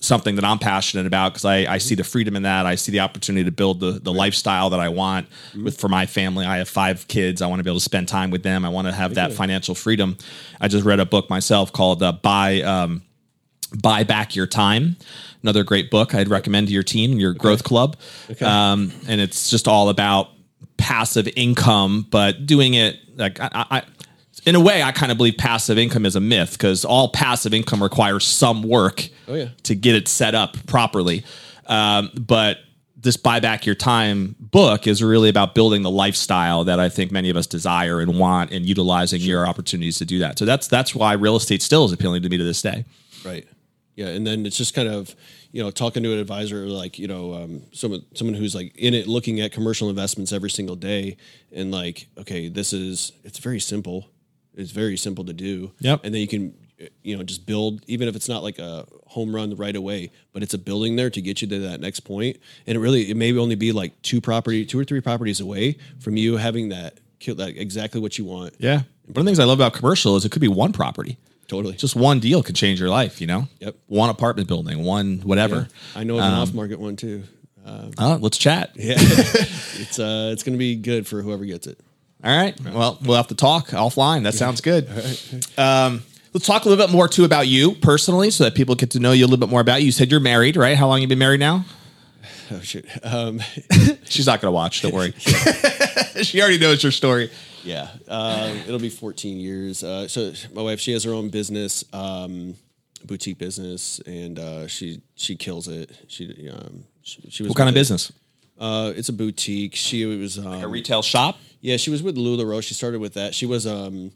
something that I'm passionate about because I, I see the freedom in that. I see the opportunity to build the, the lifestyle that I want with for my family. I have five kids. I want to be able to spend time with them. I want to have that financial freedom. I just read a book myself called uh, Buy um, Buy Back Your Time. Another great book I'd recommend to your team and your growth club. Um, and it's just all about passive income, but doing it like I, I in a way, I kind of believe passive income is a myth because all passive income requires some work Oh, yeah. to get it set up properly. Um, but this buy back your time book is really about building the lifestyle that I think many of us desire and want, and utilizing your opportunities to do that. So that's that's why real estate still is appealing to me to this day. Right. Yeah, and then it's just kind of you know talking to an advisor like you know um, someone someone who's like in it, looking at commercial investments every single day, and like okay, this is it's very simple. It's very simple to do. Yep. And then you can you know just build even if it's not like a home run right away, but it's a building there to get you to that next point. And it really it may only be like two property, two or three properties away from you having that kill that exactly what you want. Yeah. One of the things I love about commercial is it could be one property. Totally. Just one deal could change your life, you know? Yep. One apartment building, one whatever. I know of an off market one too. Um, Uh, let's chat. Yeah, it's uh, it's gonna be good for whoever gets it. All right. Well, we'll have to talk offline. That sounds good. Um, let's talk a little bit more too about you personally, so that people get to know you a little bit more about you. You said you're married, right? How long you been married now? Oh shit. Um, She's not going to watch. Don't worry. she already knows your story. yeah, um, it'll be 14 years. Uh, so my wife, she has her own business, um, boutique business, and uh, she she kills it. She um, she, she was What kind of business? Uh, it's a boutique. She was um, A retail shop. Yeah, she was with LuLaRoe. She started with that. She was um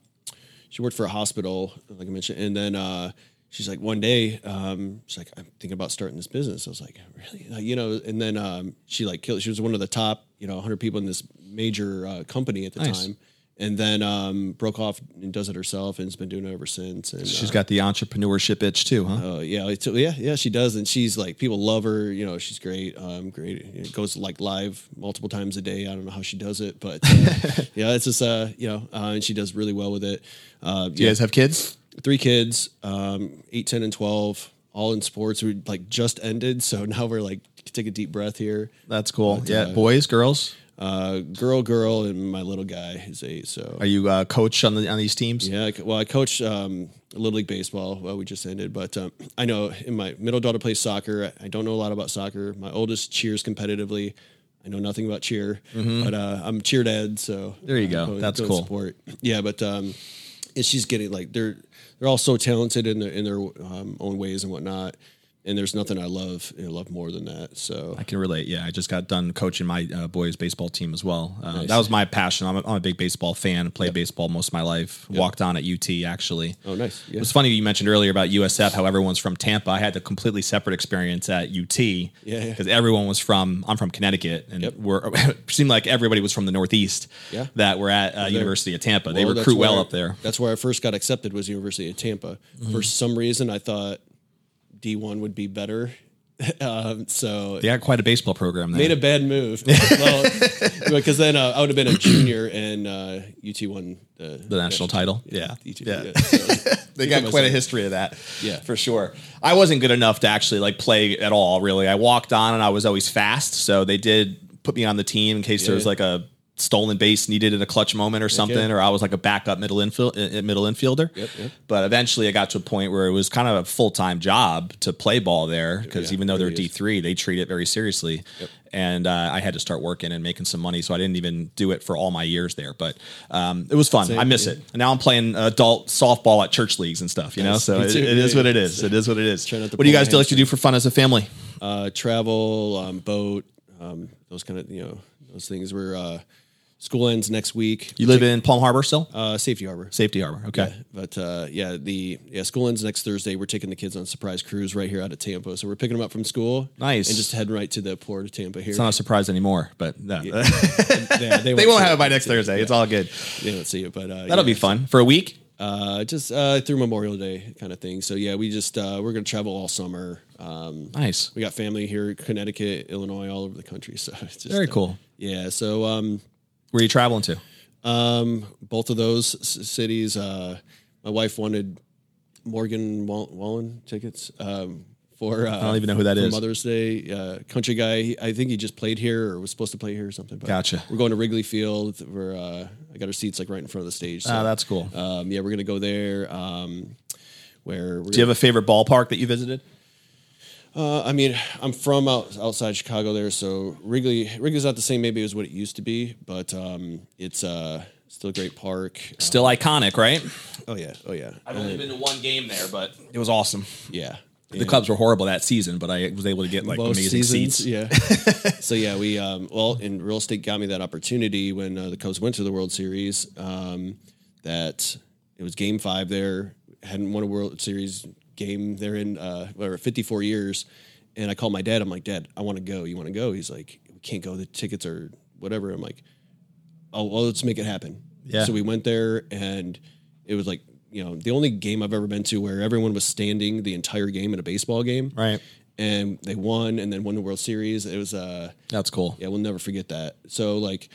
she worked for a hospital, like I mentioned, and then uh she's like one day, um, she's like, I'm thinking about starting this business. I was like, really? Like, you know, and then um she like killed she was one of the top, you know, hundred people in this major uh, company at the Nice. time. And then um broke off and does it herself and has been doing it ever since. And She's uh, got the entrepreneurship itch too, huh? uh, yeah, yeah, yeah, she does, and she's like people love her. You know, she's great. Um, great. It goes like live multiple times a day. I don't know how she does it, but uh, yeah, it's just uh, you know, uh, and she does really well with it. Uh, Do you guys have kids? three kids, um, eight, 10, and twelve, all in sports. We like just ended, so now we're like take a deep breath here. That's cool. But, yeah. uh, Boys, girls. Uh, girl, girl, and my little guy is eight. So Are you uh, coach on the on these teams? yeah, I co- well, I coach um, little league baseball. Well, we just ended, but um, I know in my middle daughter plays soccer. I don't know a lot about soccer. My oldest cheers competitively. I know nothing about cheer, but uh, I'm cheer dad. So Mm-hmm. There you go. That's cool. Support. Yeah, but um, and she's getting like they're they're all so talented in their in their um, own ways and whatnot. And there's nothing I love love more than that. So I can relate. Yeah, I just got done coaching my uh, boys baseball team as well. Uh, Nice. That was my passion. I'm a, I'm a big baseball fan. Played baseball most of my life. Walked on at UT actually. oh, nice. It was funny you mentioned earlier about USF, how everyone's from Tampa. I had a completely separate experience at UT yeah. because everyone was from. I'm from Connecticut, and Yep. we're seemed like everybody was from the Northeast. Yeah. that were at uh, University of Tampa. They Well, that's recruit well up there. That's where I first got accepted was University of Tampa. For some reason, I thought D one would be better. um, so They got quite a baseball program there. made a bad move. well, because then uh, I would have been a junior and uh, UT won the, the national title. Yeah, UT, yeah. so- they got quite a history of that. Yeah. for sure. I wasn't good enough to actually like play at all. Really, I walked on and I was always fast, so they did put me on the team in case there was like a stolen base needed in a clutch moment or something, or I was like a backup middle infield uh, middle infielder. Yep, yep. But eventually, I got to a point where it was kind of a full time job to play ball there because Yeah, even though they're D three, they treat it very seriously. And uh, I had to start working and making some money, so I didn't even do it for all my years there. But um, it was fun. Same, I miss yeah. it. And now I'm playing adult softball at church leagues and stuff. You know, so it, it is what it is. It is what it is. Try not to What do you guys do like to do for fun as a family? uh, travel, um, boat, um, those kind of you know those things. Where uh, school ends next week. You live in Palm Harbor still? uh, Safety Harbor. Safety Harbor. Okay. But uh, yeah, the yeah school ends next Thursday. We're taking the kids on a surprise cruise right here out of Tampa. So we're picking them up from school. Nice. And just heading right to the port of Tampa here. It's not a surprise anymore, but no. yeah, they won't see have it by next Thursday. It's all good. They don't see it, but uh, That'll yeah. be fun for a week. Uh, just uh, through Memorial Day kind of thing. So yeah, we just uh, we're gonna travel all summer. Um, Nice. we got family here, Connecticut, Illinois, all over the country. So it's just Very uh, cool. Yeah. So um, Where are you traveling to? Um, both of those c- cities. Uh, my wife wanted Morgan Wall- Wallen tickets um, for. Uh, I don't even know who that for is. Mother's Day. Uh, country guy. He- I think he just played here or was supposed to play here or something. But Gotcha. We're going to Wrigley Field. We're uh, I got our seats like right in front of the stage. So, Ah, that's cool. um, yeah, we're gonna go there. Um, where we're Do you have a favorite ballpark that you visited? Uh, I mean, I'm from out, outside Chicago there, so Wrigley Wrigley's not the same maybe as what it used to be, but um, it's uh, still a great park. Still iconic, right? Oh yeah, oh yeah, I've only been to one game there, but it was awesome. yeah. The Cubs were horrible that season, but I was able to get like Most amazing seasons, seats. yeah. so yeah, we um, well, and real estate got me that opportunity when uh, the Cubs went to the World Series. Um, that it was Game Five there, hadn't won a World Series game there in uh, whatever 54 years, and I called my dad. I'm like, Dad, I want to go. You want to go? He's like, We can't go. The tickets are whatever. I'm like, Oh well, let's make it happen. Yeah. So we went there, and it was like you know the only game I've ever been to where everyone was standing the entire game in a baseball game Right. and they won and then won the World Series. It was uh That's cool. yeah, we'll never forget that. So like,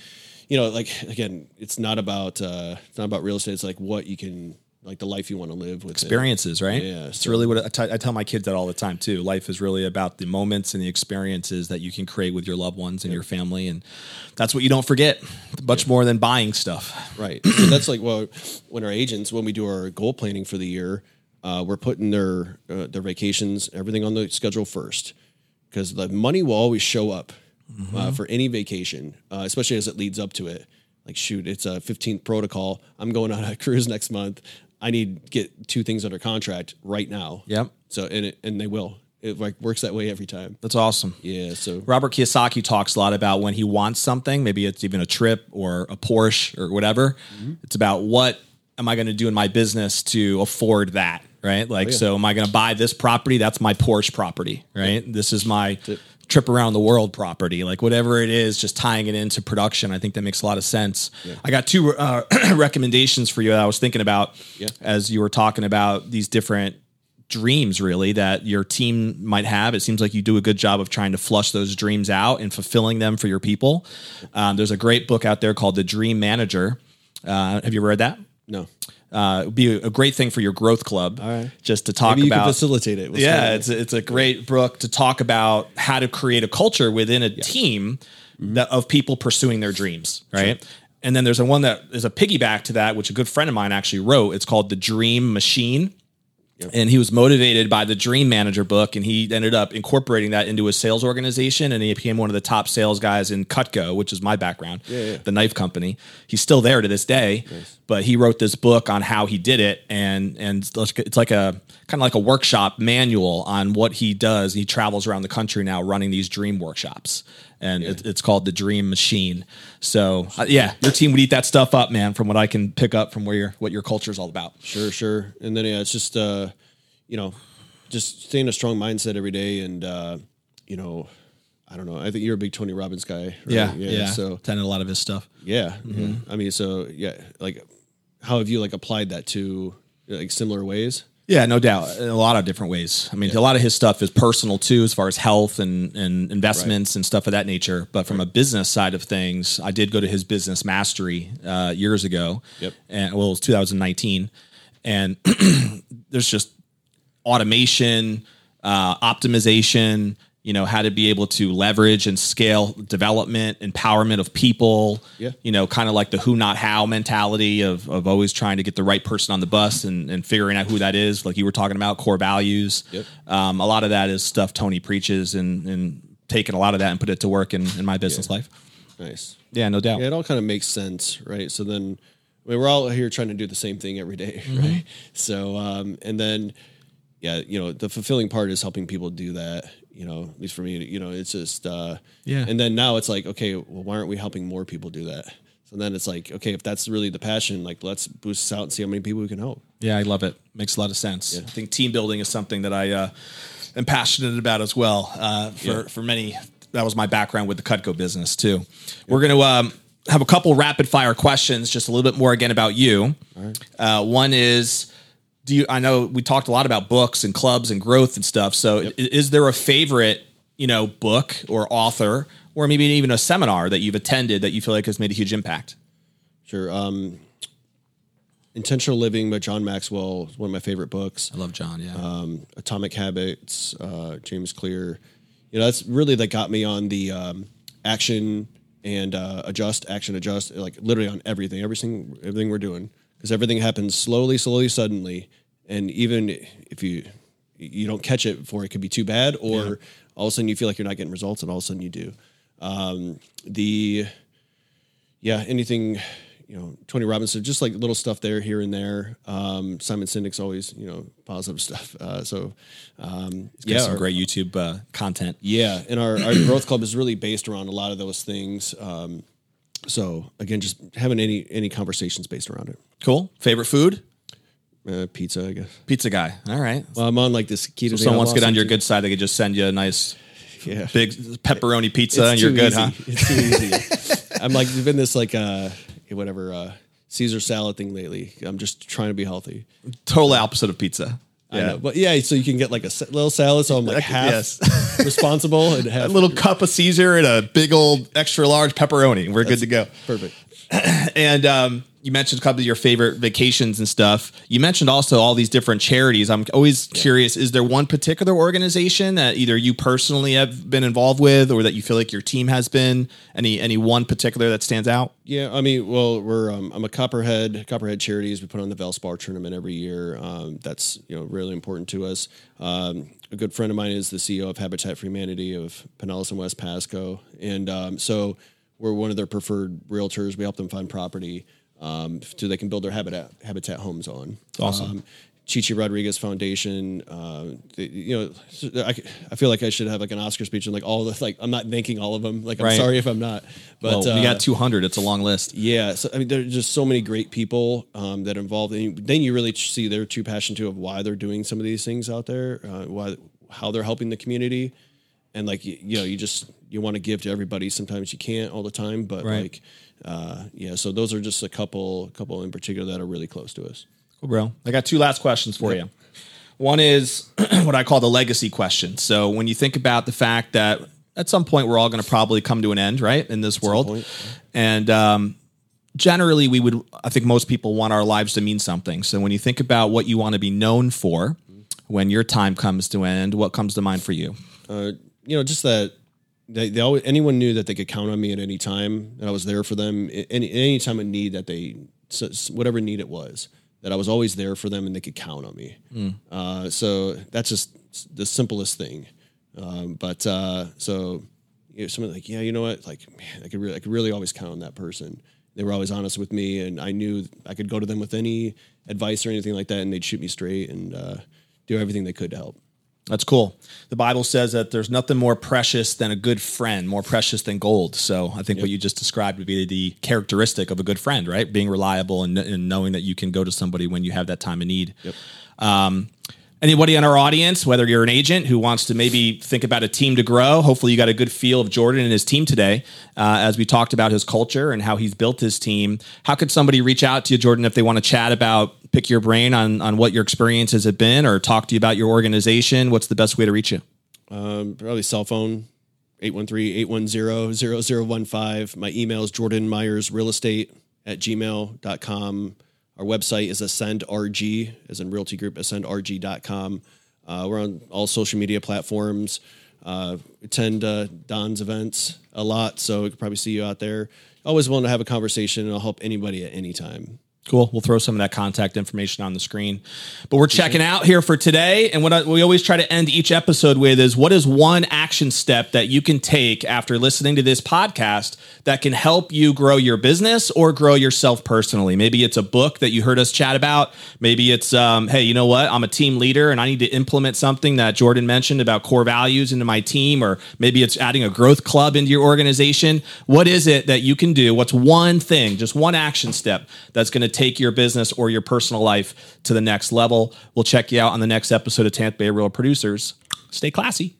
you know, like again, it's not about uh it's not about real estate. It's like what you can like the life you want to live with it. experiences, right? Yeah, it's so- really what I t- I tell my kids that all the time too. Life is really about the moments and the experiences that you can create with your loved ones and your family, and that's what you don't forget. Much more than buying stuff. Right. So that's like well, when our agents when we do our goal planning for the year, uh, we're putting their uh, their vacations everything on the schedule first because the money will always show up uh, for any vacation, uh, especially as it leads up to it. Like shoot, it's a 15th protocol. I'm going on a cruise next month. I need to get two things under contract right now. Yep, So and it, and they will. It like works that way every time. that's awesome. Yeah. So Robert Kiyosaki talks a lot about when he wants something, maybe it's even a trip or a Porsche or whatever. Mm-hmm. It's about what am I going to do in my business to afford that, right? Like, oh, so am I going to buy this property? That's my Porsche property, right? This is my trip around the world property, like whatever it is, just tying it into production. I think that makes a lot of sense. I got two uh, recommendations for you that I was thinking about Yeah. as you were talking about these different dreams really that your team might have. It seems like you do a good job of trying to flush those dreams out and fulfilling them for your people. Um, there's a great book out there called The Dream Manager. Uh, have you read that? no. Uh, it would be a great thing for your growth club. All right. Just to talk Maybe you about can facilitate it. We'll yeah, it's a, it's a great book to talk about how to create a culture within a team that, of people pursuing their dreams, right? And then there's a one that is a piggyback to that, which a good friend of mine actually wrote. It's called The Dream Machine. And he was motivated by the Dream Manager book, and he ended up incorporating that into his sales organization, and he became one of the top sales guys in Cutco, which is my background, yeah. the knife company. He's still there to this day, but he wrote this book on how he did it, and and it's like a kind of like a workshop manual on what he does. He travels around the country now running these dream workshops, and it, it's called the Dream Machine. So uh, yeah, your team would eat that stuff up, man. From what I can pick up from where your what your culture is all about. Sure, sure. And then yeah, it's just uh, you know, just staying a strong mindset every day, and uh, you know, I don't know. I think you're a big Tony Robbins guy. right? Yeah, yeah. So attended a lot of his stuff. yeah, yeah. I mean, so yeah, like, how have you like applied that to like similar ways? Yeah, no doubt. In a lot of different ways. I mean, a lot of his stuff is personal too, as far as health and, and investments and stuff of that nature. But from a business side of things, I did go to his business mastery uh, years ago. Yep. And well, it was 2019. And there's just automation, uh, optimization, you know, how to be able to leverage and scale development, empowerment of people. Yeah. You know, kind of like the who not how mentality of of always trying to get the right person on the bus and, and figuring out who that is, like you were talking about, core values. Yep. Um, a lot of that is stuff Tony preaches and and taking a lot of that and put it to work in, in my business life. Nice. Yeah, no doubt. Yeah, it all kind of makes sense, right? So then, I mean, we're all here trying to do the same thing every day, Mm-hmm. right? So, um, and then, yeah, you know, the fulfilling part is helping people do that. You know, at least for me, you know, it's just, uh, Yeah. And then now it's like, okay, well, why aren't we helping more people do that? So then it's like, okay, if that's really the passion, like let's boost this out and see how many people we can help. Yeah, I love it. Makes a lot of sense. I think team building is something that I uh, am passionate about as well. Uh, for Yeah. for many, that was my background with the Cutco business too. We're going to um, have a couple rapid fire questions, just a little bit more again about you. Uh, one is. Do you? I know we talked a lot about books and clubs and growth and stuff. So, i- is there a favorite, you know, book or author, or maybe even a seminar that you've attended that you feel like has made a huge impact? Sure. Um, Intentional Living by John Maxwell is one of my favorite books. I love John. Yeah, um, Atomic Habits, uh, James Clear. You know, that's really that got me on the um, action and uh, adjust, action, adjust, like literally on everything, everything, everything we're doing, because everything happens slowly, slowly, suddenly, and even if you you don't catch it before it could be too bad, or all of a sudden you feel like you're not getting results, and all of a sudden you do. Um, the yeah, anything, you know, Tony Robbins, just like little stuff there, here and there. Um, Simon Sinek's always, you know, positive stuff. Uh, so, um, yeah, yeah, some our- great YouTube uh, content. yeah, and our, our growth club is really based around a lot of those things. Um, so again, just having any any conversations based around it. Cool. Favorite food? Uh, pizza, I guess. Pizza guy. All right. Well, I'm on like this keto. So someone wants to get on your good side, they could just send you a nice. Yeah, big pepperoni pizza It's and you're good, easy. huh? It's too easy. I'm like been this like uh whatever uh Caesar salad thing lately. I'm just trying to be healthy. Total opposite of pizza. I know. But yeah, so you can get like a little salad, so I'm like half Yes. responsible and half A little cup of Caesar and a big old extra large pepperoni. We're good to go. perfect. And um, you mentioned a couple of your favorite vacations and stuff. You mentioned also all these different charities. I'm always curious: is there one particular organization that either you personally have been involved with, or that you feel like your team has been? Any any one particular that stands out? Yeah, I mean, well, we're um, I'm a Copperhead Copperhead Charities. We put on the Valspar tournament every year. Um, that's you know really important to us. Um, a good friend of mine is the CEO of Habitat for Humanity of Pinellas and West Pasco, and um, so we're one of their preferred realtors. We help them find property um, so they can build their habitat habitat homes on. Awesome. Um, Chi Chi Rodriguez Foundation. Uh, the, you know, I, I feel like I should have like an Oscar speech and like all the like. I'm not thanking all of them. Like I'm Right. sorry if I'm not. But well, we uh, got 200. It's a long list. yeah, so I mean, there's just so many great people um, that are involved. And then you really see their true passion too of why they're doing some of these things out there, uh, why how they're helping the community, and like you, you know, you just you want to give to everybody. Sometimes you can't all the time, but Right. like, uh, yeah. So those are just a couple couple in particular that are really close to us. Cool, bro. I got two last questions for you. One is what I call the legacy question. So when you think about the fact that at some point we're all going to probably come to an end, right, in this world, point, and um, generally we would, I think most people want our lives to mean something. So when you think about what you want to be known for when your time comes to end, what comes to mind for you? uh, you know, just that they, they always anyone knew that they could count on me at any time that I was there for them any any time of need that they whatever need it was that I was always there for them and they could count on me. Uh, so that's just the simplest thing. Um, but uh, so you know, someone like yeah, you know what, like man, I could really I could really always count on that person. They were always honest with me, and I knew I could go to them with any advice or anything like that, and they'd shoot me straight and uh, do everything they could to help. That's cool. The Bible says that there's nothing more precious than a good friend, more precious than gold. So I think what you just described would be the characteristic of a good friend, right? Being reliable and, and knowing that you can go to somebody when you have that time of need. Um, anybody in our audience, whether you're an agent who wants to maybe think about a team to grow, hopefully you got a good feel of Jordan and his team today uh, as we talked about his culture and how he's built his team. How could somebody reach out to you, Jordan, if they want to chat about, pick your brain on, on what your experiences have been or talk to you about your organization? What's the best way to reach you? Um, probably cell phone 813-810-0015. My email is Jordan Myers Real Estate at gmail.com. Our website is ascendrg, as in realty group, ascendrg.com. Uh, we're on all social media platforms. Uh, attend uh, Don's events a lot, so we could probably see you out there. Always willing to have a conversation, and I'll help anybody at any time. Cool. We'll throw some of that contact information on the screen. But we're checking out here for today. And what I, we always try to end each episode with is what is one action step that you can take after listening to this podcast that can help you grow your business or grow yourself personally? Maybe it's a book that you heard us chat about. Maybe it's, um, hey, you know what? I'm a team leader and I need to implement something that Jordan mentioned about core values into my team. Or maybe it's adding a growth club into your organization. What is it that you can do? What's one thing, just one action step that's going to take your business or your personal life to the next level. We'll check you out on the next episode of Tampa Bay Real Producers. Stay classy.